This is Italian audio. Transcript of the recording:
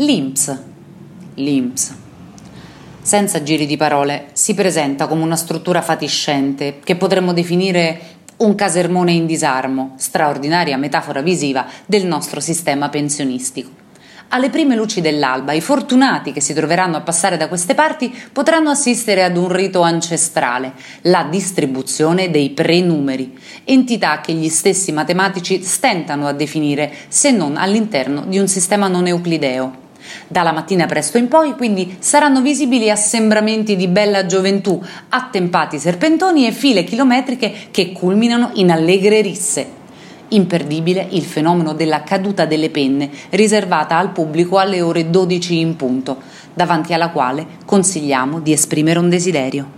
L'INPS. L'INPS. Senza giri di parole, si presenta come una struttura fatiscente che potremmo definire un casermone in disarmo, straordinaria metafora visiva del nostro sistema pensionistico. Alle prime luci dell'alba, i fortunati che si troveranno a passare da queste parti potranno assistere ad un rito ancestrale, la distribuzione dei prenumeri, entità che gli stessi matematici stentano a definire se non all'interno di un sistema non euclideo. Dalla mattina presto in poi, quindi, saranno visibili assembramenti di bella gioventù, attempati serpentoni e file chilometriche che culminano in allegre risse. Imperdibile il fenomeno della caduta delle penne, riservata al pubblico alle ore 12 in punto, davanti alla quale consigliamo di esprimere un desiderio.